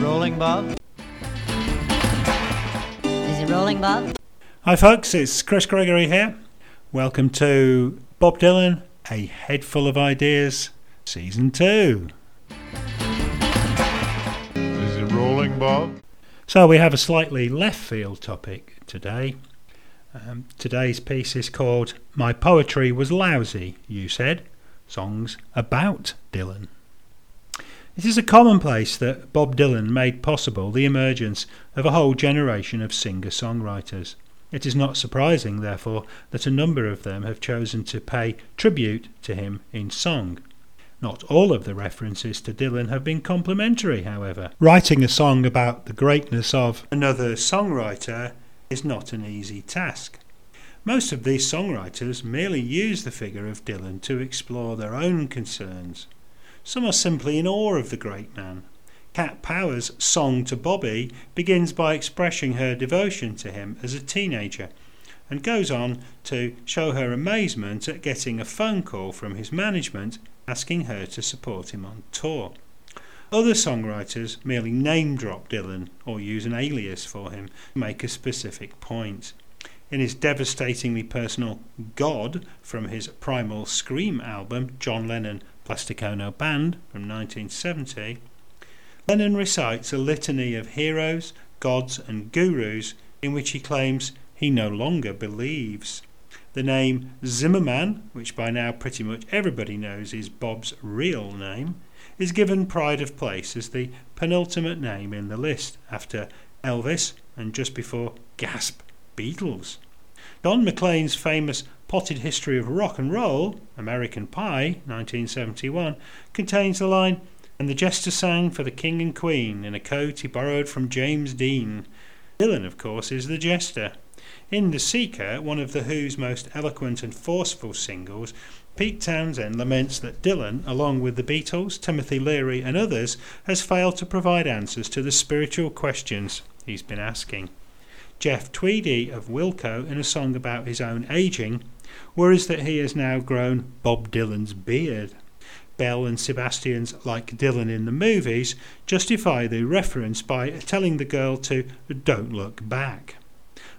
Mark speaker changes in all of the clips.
Speaker 1: it rolling, Bob?
Speaker 2: Is it rolling, Bob?
Speaker 3: Hi, folks, it's Chris Gregory here. Welcome to Bob Dylan, A Head Full of Ideas, Season 2.
Speaker 4: Is it rolling, Bob?
Speaker 3: So, we have a slightly left field topic today. Um, today's piece is called My Poetry Was Lousy, You Said. Songs about Dylan. It is a commonplace that Bob Dylan made possible the emergence of a whole generation of singer songwriters. It is not surprising, therefore, that a number of them have chosen to pay tribute to him in song. Not all of the references to Dylan have been complimentary, however. Writing a song about the greatness of another songwriter is not an easy task. Most of these songwriters merely use the figure of Dylan to explore their own concerns. Some are simply in awe of the great man. Cat Power's song to Bobby begins by expressing her devotion to him as a teenager and goes on to show her amazement at getting a phone call from his management asking her to support him on tour. Other songwriters merely name drop Dylan or use an alias for him to make a specific point. In his devastatingly personal God from his Primal Scream album, John Lennon Plastic Ono Band from 1970, Lennon recites a litany of heroes, gods, and gurus in which he claims he no longer believes. The name Zimmerman, which by now pretty much everybody knows is Bob's real name, is given pride of place as the penultimate name in the list after Elvis and just before Gasp Beatles. Don McLean's famous Potted History of Rock and Roll, American Pie, 1971, contains the line, And the jester sang for the king and queen in a coat he borrowed from James Dean. Dylan, of course, is the jester. In The Seeker, one of The Who's most eloquent and forceful singles, Pete Townshend laments that Dylan, along with the Beatles, Timothy Leary, and others, has failed to provide answers to the spiritual questions he's been asking. Jeff Tweedy of Wilco, in a song about his own aging, worries that he has now grown Bob Dylan's beard. Belle and Sebastian's Like Dylan in the Movies justify the reference by telling the girl to don't look back.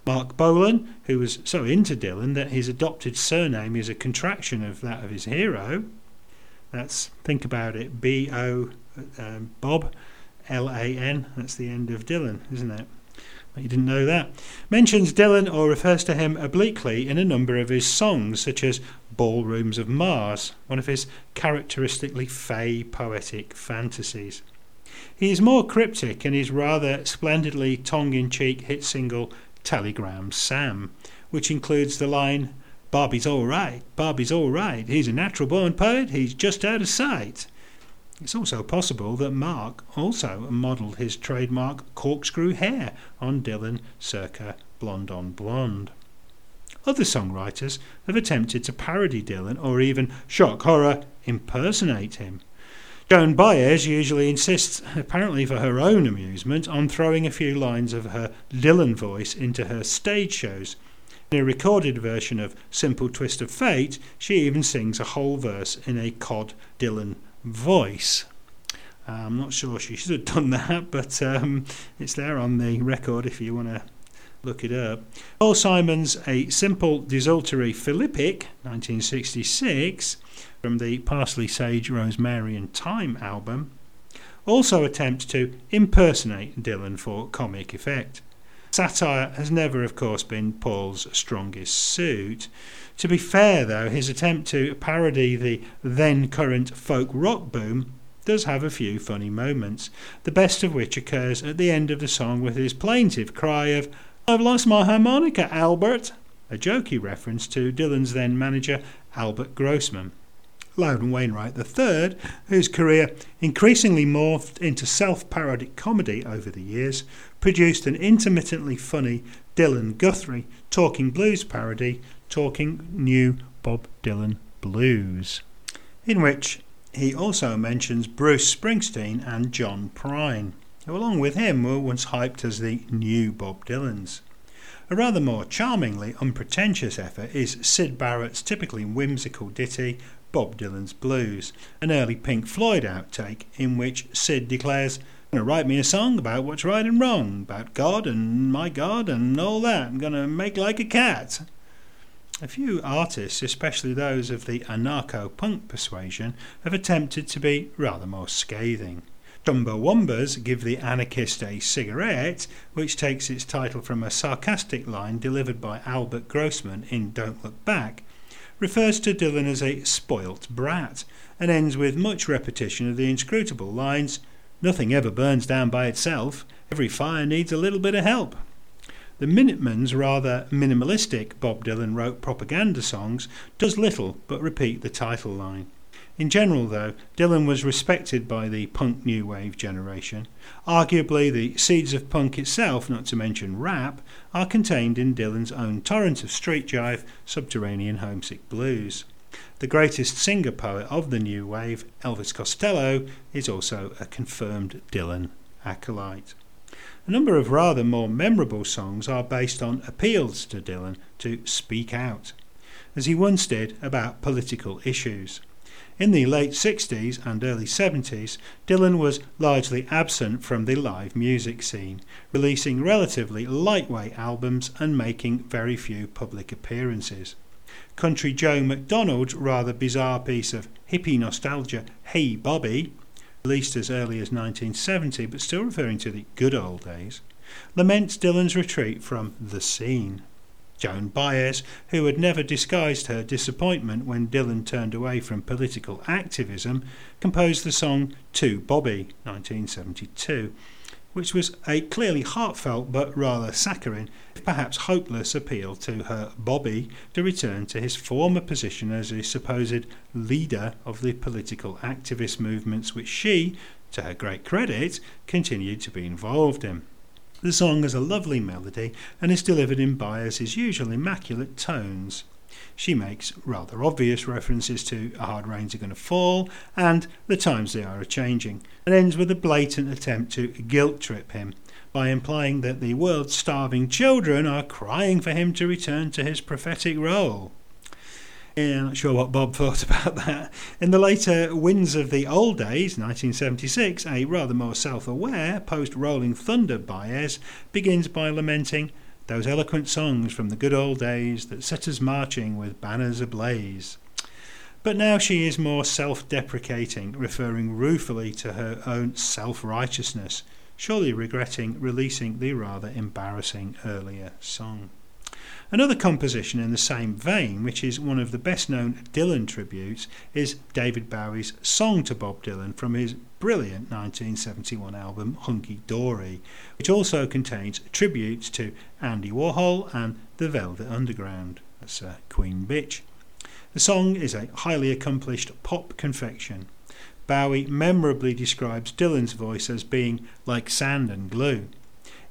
Speaker 3: Marc Bolan, who was so into Dylan that his adopted surname is a contraction of that of his hero, that's, think about it, B O um, Bob L A N, that's the end of Dylan, isn't it? You didn't know that. Mentions Dylan or refers to him obliquely in a number of his songs, such as Ballrooms of Mars, one of his characteristically fey poetic fantasies. He is more cryptic in his rather splendidly tongue in cheek hit single Telegram Sam, which includes the line Bobby's all right, Bobby's all right, he's a natural born poet, he's just out of sight. It's also possible that Marc also modelled his trademark corkscrew hair on Dylan circa Blonde on Blonde. Other songwriters have attempted to parody Dylan or even, shock horror, impersonate him. Joan Baez usually insists, apparently for her own amusement, on throwing a few lines of her Dylan voice into her stage shows. In a recorded version of Simple Twist of Fate, she even sings a whole verse in a Cod Dylan voice. Uh, I'm not sure she should have done that, but um, it's there on the record if you want to look it up. Paul Simon's A Simple Desultory Philippic, 1966, from the Parsley, Sage, Rosemary and Thyme album, also attempts to impersonate Dylan for comic effect. Satire has never, of course, been Paul's strongest suit. To be fair, though, his attempt to parody the then current folk rock boom does have a few funny moments, the best of which occurs at the end of the song with his plaintive cry of, I've lost my harmonica, Albert, a jokey reference to Dylan's then manager, Albert Grossman. Loudon Wainwright III, whose career increasingly morphed into self parodic comedy over the years, produced an intermittently funny Dylan Guthrie talking blues parody, Talking New Bob Dylan Blues, in which he also mentions Bruce Springsteen and John Prine, who, along with him, were once hyped as the new Bob Dylans. A rather more charmingly unpretentious effort is Syd Barrett's typically whimsical ditty Bob Dylan's Blues, an early Pink Floyd outtake in which Sid declares, I'm going to write me a song about what's right and wrong, about God and my God and all that. I'm going to make like a cat. A few artists, especially those of the anarcho punk persuasion, have attempted to be rather more scathing. Chumbawamba's give the anarchist a cigarette, which takes its title from a sarcastic line delivered by Albert Grossman in Don't Look Back, refers to Dylan as a spoilt brat, and ends with much repetition of the inscrutable lines Nothing ever burns down by itself. Every fire needs a little bit of help. The Minutemen's rather minimalistic Bob Dylan wrote propaganda songs does little but repeat the title line. In general, though, Dylan was respected by the punk new wave generation. Arguably, the seeds of punk itself, not to mention rap, are contained in Dylan's own torrent of street jive, subterranean homesick blues. The greatest singer poet of the new wave, Elvis Costello, is also a confirmed Dylan acolyte. A number of rather more memorable songs are based on appeals to Dylan to speak out, as he once did about political issues. In the late 60s and early 70s, Dylan was largely absent from the live music scene, releasing relatively lightweight albums and making very few public appearances. Country Joe McDonald's rather bizarre piece of hippie nostalgia, Hey Bobby, released as early as 1970 but still referring to the good old days, laments Dylan's retreat from the scene. Joan Baez, who had never disguised her disappointment when Dylan turned away from political activism, composed the song To Bobby, 1972, which was a clearly heartfelt but rather saccharine, if perhaps hopeless, appeal to her Bobby to return to his former position as a supposed leader of the political activist movements which she, to her great credit, continued to be involved in. The song has a lovely melody and is delivered in Baez's usual immaculate tones. She makes rather obvious references to hard rains are going to fall and the times they are a changing, and ends with a blatant attempt to guilt trip him by implying that the world's starving children are crying for him to return to his prophetic role. Yeah, not sure what Bob thought about that. In the later Winds of the Old Days, 1976, a rather more self aware post Rolling Thunder Baez begins by lamenting those eloquent songs from the good old days that set us marching with banners ablaze. But now she is more self deprecating, referring ruefully to her own self righteousness, surely regretting releasing the rather embarrassing earlier song. Another composition in the same vein, which is one of the best known Dylan tributes, is David Bowie's Song to Bob Dylan from his brilliant 1971 album Hunky Dory, which also contains tributes to Andy Warhol and the Velvet Underground. That's uh, Queen Bitch. The song is a highly accomplished pop confection. Bowie memorably describes Dylan's voice as being like sand and glue.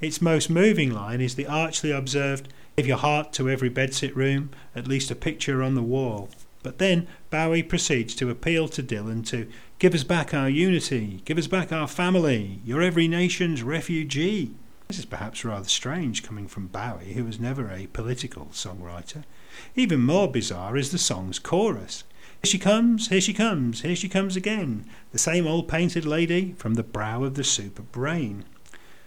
Speaker 3: Its most moving line is the archly observed, Give your heart to every bedsit room, at least a picture on the wall. But then Bowie proceeds to appeal to Dylan to give us back our unity, give us back our family, you're every nation's refugee. This is perhaps rather strange coming from Bowie, who was never a political songwriter. Even more bizarre is the song's chorus. Here she comes, here she comes, here she comes again, the same old painted lady from the brow of the super brain.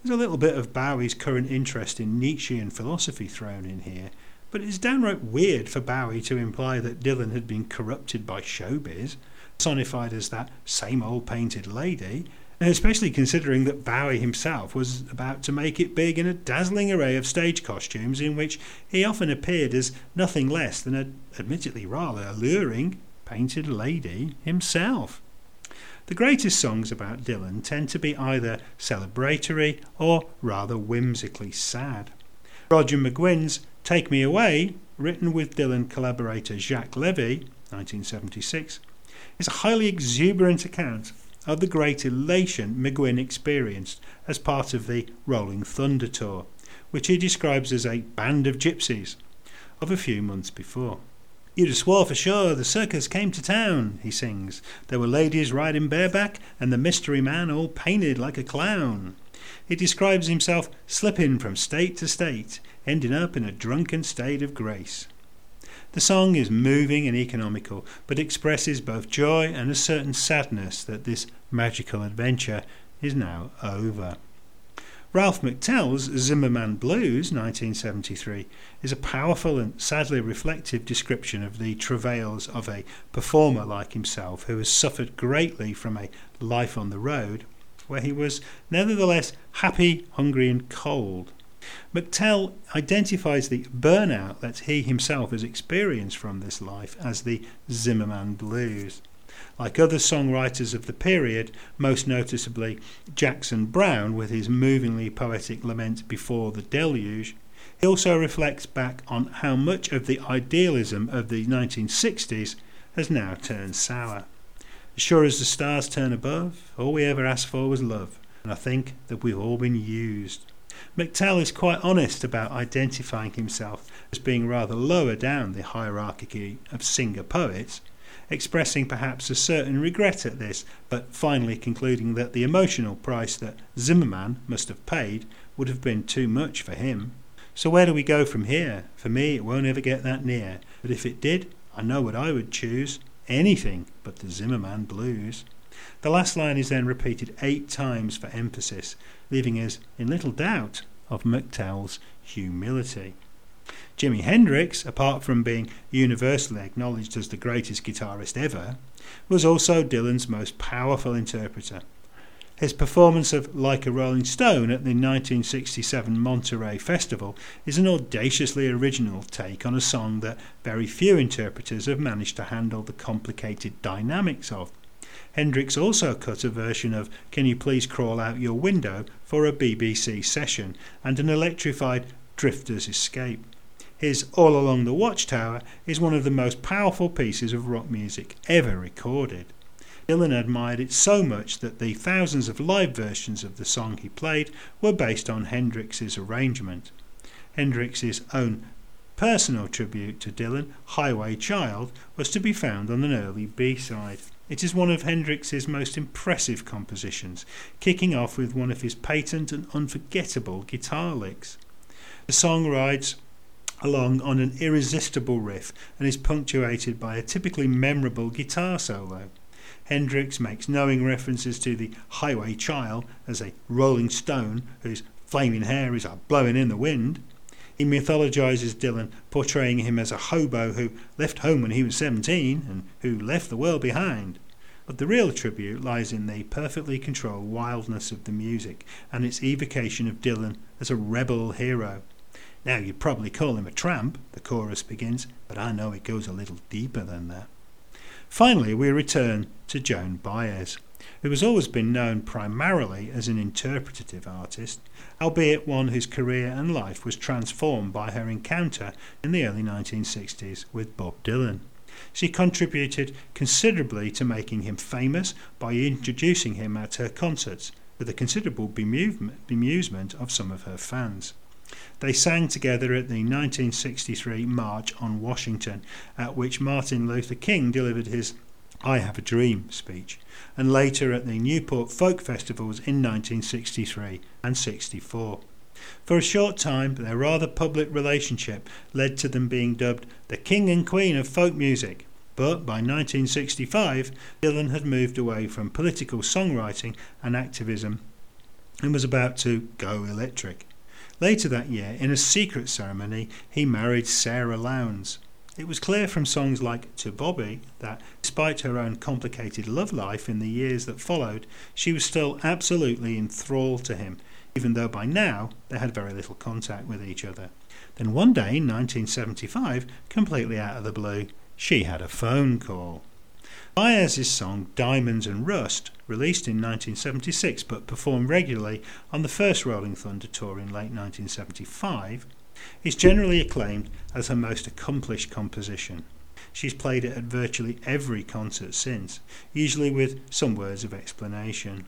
Speaker 3: There's a little bit of Bowie's current interest in Nietzschean philosophy thrown in here, but it's downright weird for Bowie to imply that Dylan had been corrupted by showbiz, personified as that same old painted lady, especially considering that Bowie himself was about to make it big in a dazzling array of stage costumes in which he often appeared as nothing less than a admittedly rather alluring painted lady himself. The greatest songs about Dylan tend to be either celebratory or rather whimsically sad. Roger McGuinn's Take Me Away, written with Dylan collaborator Jacques Levy, 1976, is a highly exuberant account of the great elation McGuinn experienced as part of the Rolling Thunder tour, which he describes as a band of gypsies of a few months before. You'd have swore for sure the circus came to town, he sings. There were ladies riding bareback, and the mystery man all painted like a clown. He describes himself slipping from state to state, ending up in a drunken state of grace. The song is moving and economical, but expresses both joy and a certain sadness that this magical adventure is now over. Ralph McTell's Zimmerman Blues, 1973, is a powerful and sadly reflective description of the travails of a performer like himself who has suffered greatly from a life on the road, where he was nevertheless happy, hungry, and cold. McTell identifies the burnout that he himself has experienced from this life as the Zimmerman Blues. Like other songwriters of the period, most noticeably Jackson Browne with his movingly poetic lament Before the Deluge, he also reflects back on how much of the idealism of the 1960s has now turned sour. As sure as the stars turn above, all we ever asked for was love, and I think that we've all been used. McTell is quite honest about identifying himself as being rather lower down the hierarchy of singer poets, expressing perhaps a certain regret at this, but finally concluding that the emotional price that Zimmerman must have paid would have been too much for him. So where do we go from here? For me, it won't ever get that near, but if it did, I know what I would choose anything but the Zimmerman blues. The last line is then repeated eight times for emphasis, leaving us in little doubt of McTell's humility. Jimi Hendrix, apart from being universally acknowledged as the greatest guitarist ever, was also Dylan's most powerful interpreter. His performance of Like a Rolling Stone at the 1967 Monterey Festival is an audaciously original take on a song that very few interpreters have managed to handle the complicated dynamics of. Hendrix also cut a version of Can You Please Crawl Out Your Window for a BBC session and an electrified Drifter's Escape. His All Along the Watchtower is one of the most powerful pieces of rock music ever recorded. Dylan admired it so much that the thousands of live versions of the song he played were based on Hendrix's arrangement. Hendrix's own personal tribute to Dylan, Highway Child, was to be found on an early B-side. It is one of Hendrix's most impressive compositions, kicking off with one of his patent and unforgettable guitar licks. The song rides along on an irresistible riff and is punctuated by a typically memorable guitar solo. Hendrix makes knowing references to the highway child as a rolling stone whose flaming hair is a blowing in the wind. He mythologizes Dylan, portraying him as a hobo who left home when he was 17 and who left the world behind. But the real tribute lies in the perfectly controlled wildness of the music and its evocation of Dylan as a rebel hero. Now, you'd probably call him a tramp, the chorus begins, but I know it goes a little deeper than that. Finally, we return to Joan Baez, who has always been known primarily as an interpretative artist, albeit one whose career and life was transformed by her encounter in the early 1960s with Bob Dylan. She contributed considerably to making him famous by introducing him at her concerts, to the considerable bemusement of some of her fans. They sang together at the 1963 March on Washington, at which Martin Luther King delivered his I Have a Dream speech, and later at the Newport Folk Festivals in 1963 and 64. For a short time, their rather public relationship led to them being dubbed the King and Queen of folk music. But by 1965, Dylan had moved away from political songwriting and activism and was about to go electric. Later that year, in a secret ceremony, he married Sara Lownds. It was clear from songs like To Bobby that, despite her own complicated love life in the years that followed, she was still absolutely enthralled to him, even though by now they had very little contact with each other. Then one day in 1975, completely out of the blue, she had a phone call. Baez's song Diamonds and Rust, released in 1976 but performed regularly on the first Rolling Thunder tour in late 1975, is generally acclaimed as her most accomplished composition. She's played it at virtually every concert since, usually with some words of explanation.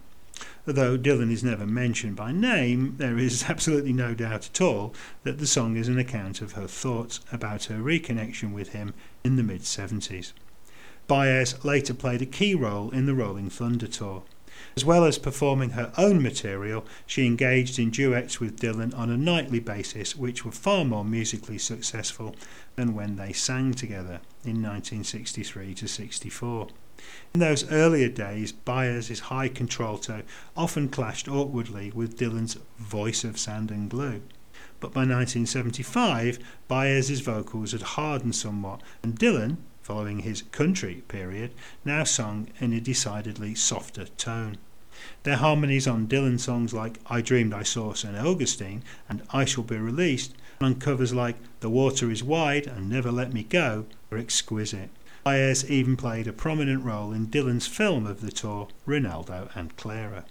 Speaker 3: Although Dylan is never mentioned by name, there is absolutely no doubt at all that the song is an account of her thoughts about her reconnection with him in the mid 70s. Baez later played a key role in the Rolling Thunder tour. As well as performing her own material, she engaged in duets with Dylan on a nightly basis, which were far more musically successful than when they sang together in 1963 to 64. In those earlier days, Baez' high contralto often clashed awkwardly with Dylan's voice of sand and glue. But by 1975, Baez's vocals had hardened somewhat, and Dylan, following his country period, now sung in a decidedly softer tone. Their harmonies on Dylan songs like I Dreamed I Saw St. Augustine and I Shall Be Released, and on covers like The Water is Wide and Never Let Me Go, are exquisite. Baez even played a prominent role in Dylan's film of the tour, Renaldo and Clara.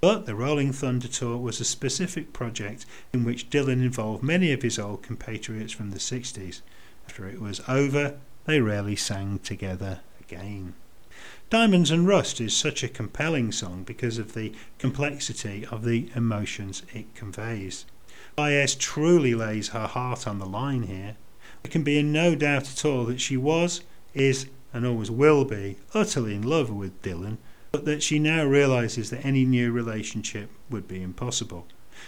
Speaker 3: But the Rolling Thunder Tour was a specific project in which Dylan involved many of his old compatriots from the 60s. After it was over, they rarely sang together again. Diamonds and Rust is such a compelling song because of the complexity of the emotions it conveys. Baez truly lays her heart on the line here. There can be in no doubt at all that she was is, and always will be, utterly in love with Dylan, but that she now realizes that any new relationship would be impossible.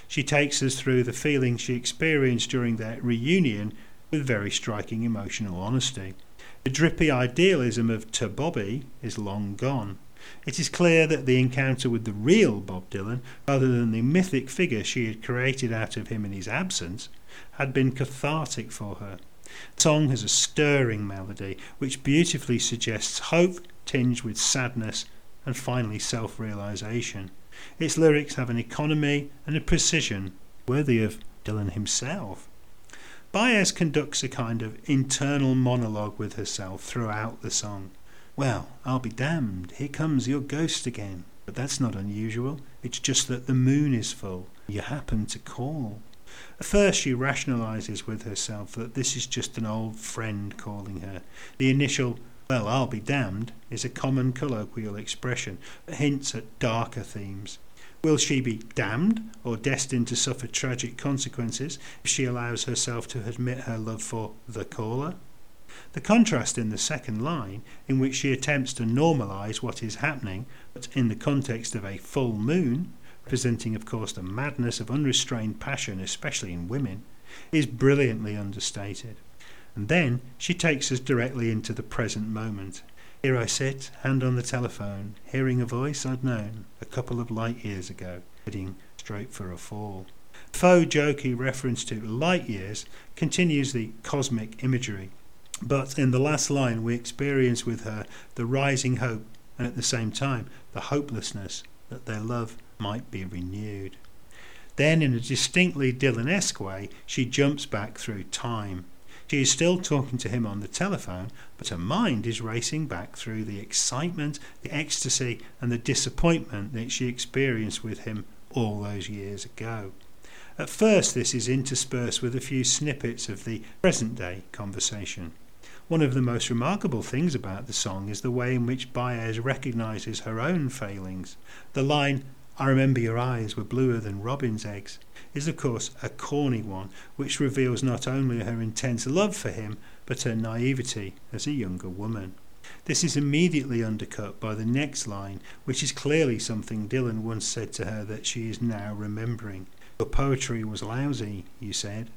Speaker 3: She takes us through the feelings she experienced during their reunion with very striking emotional honesty. The drippy idealism of To Bobby is long gone. It is clear that the encounter with the real Bob Dylan, rather than the mythic figure she had created out of him in his absence, had been cathartic for her. The song has a stirring melody which beautifully suggests hope tinged with sadness and finally self realization. Its lyrics have an economy and a precision worthy of Dylan himself. Baez conducts a kind of internal monologue with herself throughout the song. Well, I'll be damned, here comes your ghost again. But that's not unusual. It's just that the moon is full. You happen to call. At first, she rationalizes with herself that this is just an old friend calling her. The initial, well, I'll be damned, is a common colloquial expression that hints at darker themes. Will she be damned or destined to suffer tragic consequences if she allows herself to admit her love for the caller? The contrast in the second line, in which she attempts to normalize what is happening, but in the context of a full moon, representing, of course, the madness of unrestrained passion, especially in women, is brilliantly understated. And then she takes us directly into the present moment. Here I sit, hand on the telephone, hearing a voice I'd known a couple of light years ago, heading straight for a fall. Faux jokey reference to light years continues the cosmic imagery, but in the last line we experience with her the rising hope and at the same time the hopelessness that their love might be renewed. Then, in a distinctly Dylan-esque way, she jumps back through time. She is still talking to him on the telephone, but her mind is racing back through the excitement, the ecstasy, and the disappointment that she experienced with him all those years ago. At first, this is interspersed with a few snippets of the present day conversation. One of the most remarkable things about the song is the way in which Baez recognizes her own failings. The line, I remember your eyes were bluer than robin's eggs, is of course a corny one, which reveals not only her intense love for him, but her naivety as a younger woman. This is immediately undercut by the next line, which is clearly something Dylan once said to her that she is now remembering. Your poetry was lousy, you said.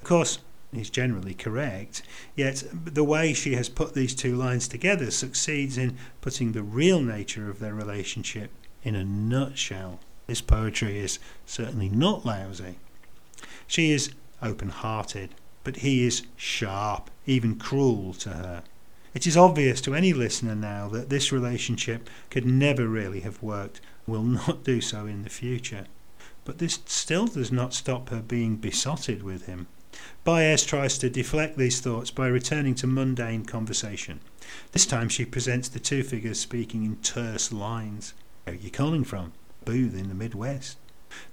Speaker 3: Of course, he's generally correct, yet the way she has put these two lines together succeeds in putting the real nature of their relationship in a nutshell. This poetry is certainly not lousy. She is open hearted, but he is sharp, even cruel to her. It is obvious to any listener now that this relationship could never really have worked, will not do so in the future. But this still does not stop her being besotted with him. Baez tries to deflect these thoughts by returning to mundane conversation. This time she presents the two figures speaking in terse lines. Where are you calling from? Booth in the Midwest.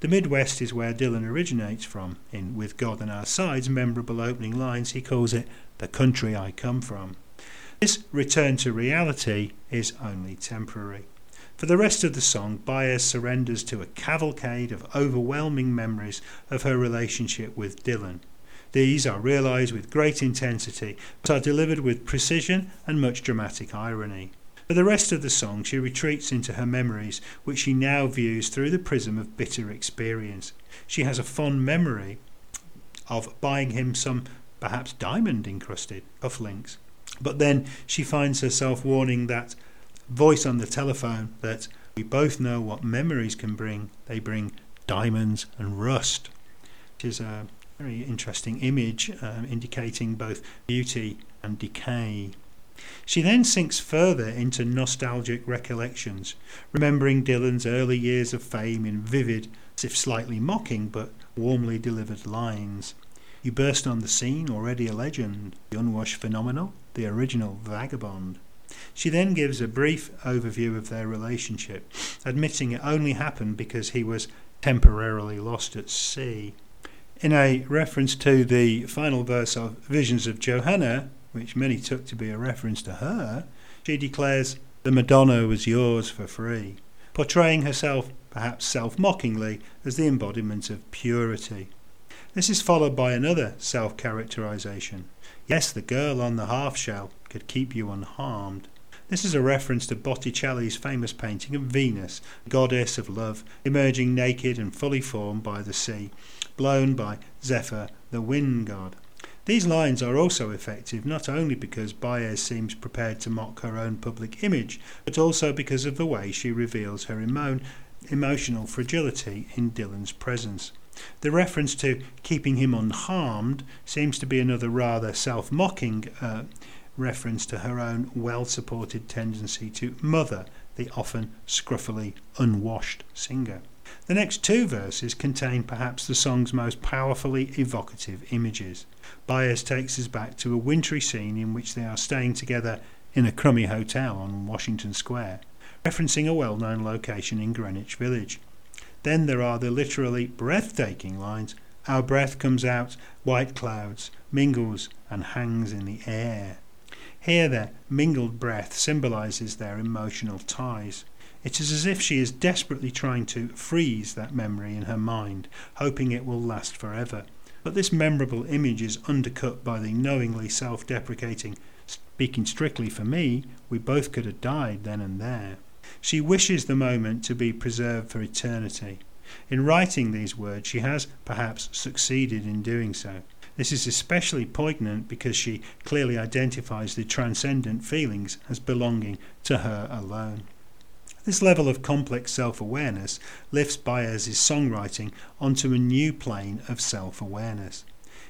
Speaker 3: The Midwest is where Dylan originates from. In With God on Our Side's memorable opening lines, he calls it the country I come from. This return to reality is only temporary. For the rest of the song, Baez surrenders to a cavalcade of overwhelming memories of her relationship with Dylan. These are realised with great intensity, but are delivered with precision and much dramatic irony. For the rest of the song, she retreats into her memories, which she now views through the prism of bitter experience. She has a fond memory of buying him some perhaps diamond encrusted cufflinks. But then she finds herself warning that voice on the telephone that we both know what memories can bring. They bring diamonds and rust. It is a very interesting image um, indicating both beauty and decay. She then sinks further into nostalgic recollections, remembering Dylan's early years of fame in vivid, if slightly mocking, but warmly delivered lines. You burst on the scene, already a legend, the unwashed phenomenal, the original vagabond. She then gives a brief overview of their relationship, admitting it only happened because he was temporarily lost at sea. In a reference to the final verse of Visions of Johanna, which many took to be a reference to her, she declares, The Madonna was yours for free, portraying herself, perhaps self mockingly, as the embodiment of purity. This is followed by another self characterization. Yes, the girl on the half shell could keep you unharmed. This is a reference to Botticelli's famous painting of Venus, goddess of love, emerging naked and fully formed by the sea, blown by Zephyr, the wind god. These lines are also effective not only because Baez seems prepared to mock her own public image, but also because of the way she reveals her emo- emotional fragility in Dylan's presence. The reference to keeping him unharmed seems to be another rather self mocking uh, reference to her own well supported tendency to mother the often scruffily unwashed singer. The next two verses contain perhaps the song's most powerfully evocative images. Baez takes us back to a wintry scene in which they are staying together in a crummy hotel on Washington Square, referencing a well known location in Greenwich Village. Then there are the literally breathtaking lines Our breath comes out, white clouds, mingles, and hangs in the air. Here, their mingled breath symbolizes their emotional ties. It is as if she is desperately trying to freeze that memory in her mind, hoping it will last forever. But this memorable image is undercut by the knowingly self deprecating, speaking strictly for me, we both could have died then and there. She wishes the moment to be preserved for eternity. In writing these words, she has perhaps succeeded in doing so. This is especially poignant because she clearly identifies the transcendent feelings as belonging to her alone. This level of complex self awareness lifts Baez's songwriting onto a new plane of self awareness.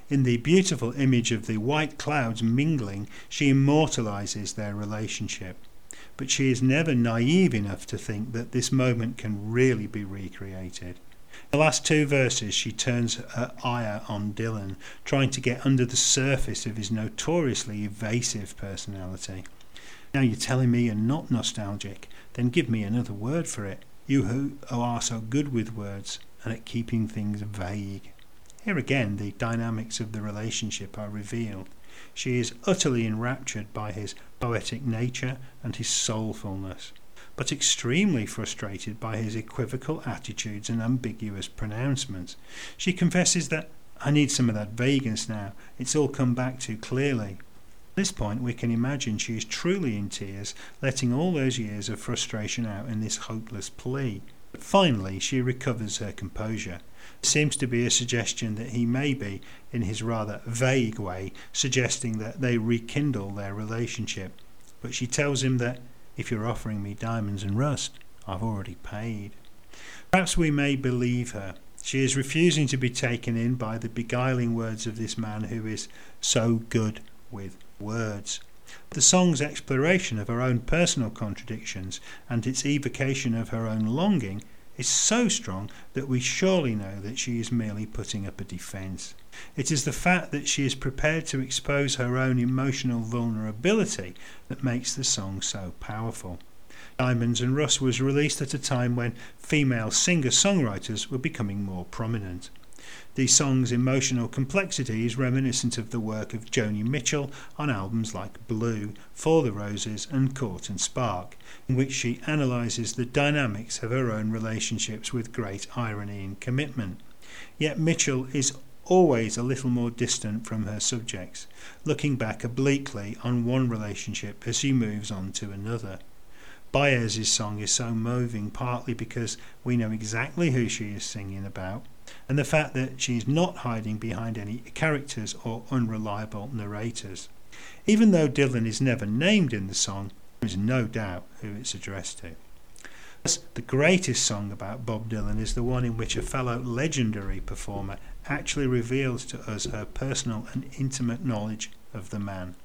Speaker 3: In the beautiful image of the white clouds mingling, she immortalizes their relationship. But she is never naive enough to think that this moment can really be recreated. The last two verses, she turns her ire on Dylan, trying to get under the surface of his notoriously evasive personality. Now you're telling me you're not nostalgic, then give me another word for it. You who oh, are so good with words and at keeping things vague. Here again, the dynamics of the relationship are revealed. She is utterly enraptured by his poetic nature and his soulfulness, but extremely frustrated by his equivocal attitudes and ambiguous pronouncements. She confesses that I need some of that vagueness now. It's all come back too clearly. This point, we can imagine she is truly in tears, letting all those years of frustration out in this hopeless plea. But finally, she recovers her composure. Seems to be a suggestion that he may be, in his rather vague way, suggesting that they rekindle their relationship. But she tells him that if you're offering me diamonds and rust, I've already paid. Perhaps we may believe her. She is refusing to be taken in by the beguiling words of this man who is so good with words. The song's exploration of her own personal contradictions and its evocation of her own longing is so strong that we surely know that she is merely putting up a defence. It is the fact that she is prepared to expose her own emotional vulnerability that makes the song so powerful. Diamonds and Rust was released at a time when female singer songwriters were becoming more prominent. The song's emotional complexity is reminiscent of the work of Joni Mitchell on albums like Blue, For the Roses, and Court and Spark, in which she analyses the dynamics of her own relationships with great irony and commitment. Yet Mitchell is always a little more distant from her subjects, looking back obliquely on one relationship as she moves on to another. Baez's song is so moving partly because we know exactly who she is singing about, and the fact that she is not hiding behind any characters or unreliable narrators. Even though Dylan is never named in the song, There is no doubt who it's addressed to. The greatest song about Bob Dylan is the one in which a fellow legendary performer actually reveals to us her personal and intimate knowledge of the man.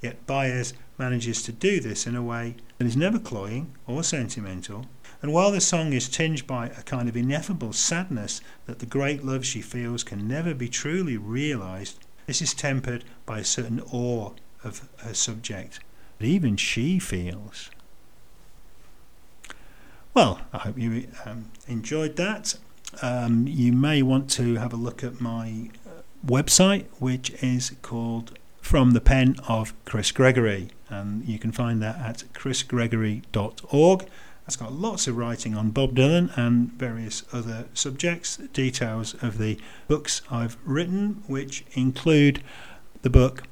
Speaker 3: Yet Baez manages to do this in a way that is never cloying or sentimental, and while the song is tinged by a kind of ineffable sadness that the great love she feels can never be truly realized, this is tempered by a certain awe of her subject that even she feels. Well, I hope you um, enjoyed that. Um, you may want to have a look at my uh, website, which is called From the Pen of Chris Gregory, and you can find that at chrisgregory.org. It's got lots of writing on Bob Dylan and various other subjects, details of the books I've written, which include the book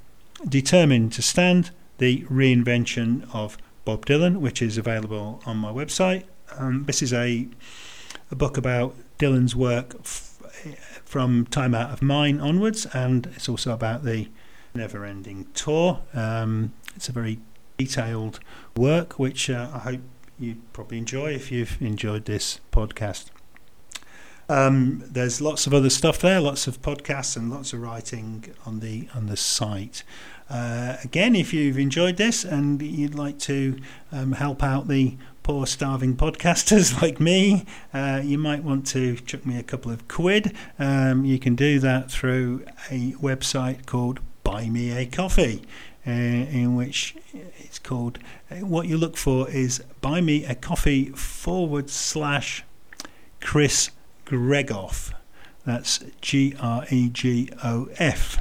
Speaker 3: Determined to Stand, the reinvention of Bob Dylan, which is available on my website, um, this is a, a book about Dylan's work f- from Time Out of Mind onwards, and it's also about the Never Ending Tour. Um, it's a very detailed work, which uh, I hope you probably enjoy if you've enjoyed this podcast. Um, there's lots of other stuff there, lots of podcasts and lots of writing on the on the site. Uh, again, if you've enjoyed this and you'd like to um, help out the poor starving podcasters like me, uh, you might want to chuck me a couple of quid. Um, you can do that through a website called Buy Me a Coffee, uh, in which it's called. Uh, what you look for is Buy Me a Coffee forward slash Chris Gregoff. That's G R E G O F.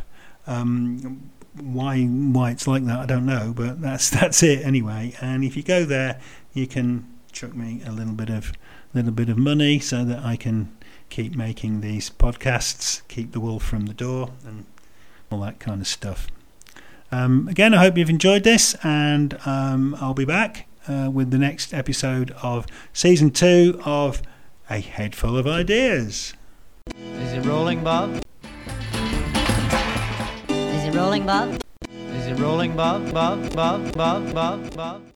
Speaker 3: Um, why why it's like that I don't know, but that's that's it anyway. And if you go there, you can chuck me a little bit of little bit of money so that I can keep making these podcasts, keep the wolf from the door, and all that kind of stuff. Um, again, I hope you've enjoyed this, and um, I'll be back uh, with the next episode of season two of A Head Full of Ideas.
Speaker 1: Is it rolling, Bob?
Speaker 2: Is it rolling, Bob?
Speaker 1: Is it rolling, Bob? Bob, Bob, Bob, Bob, Bob.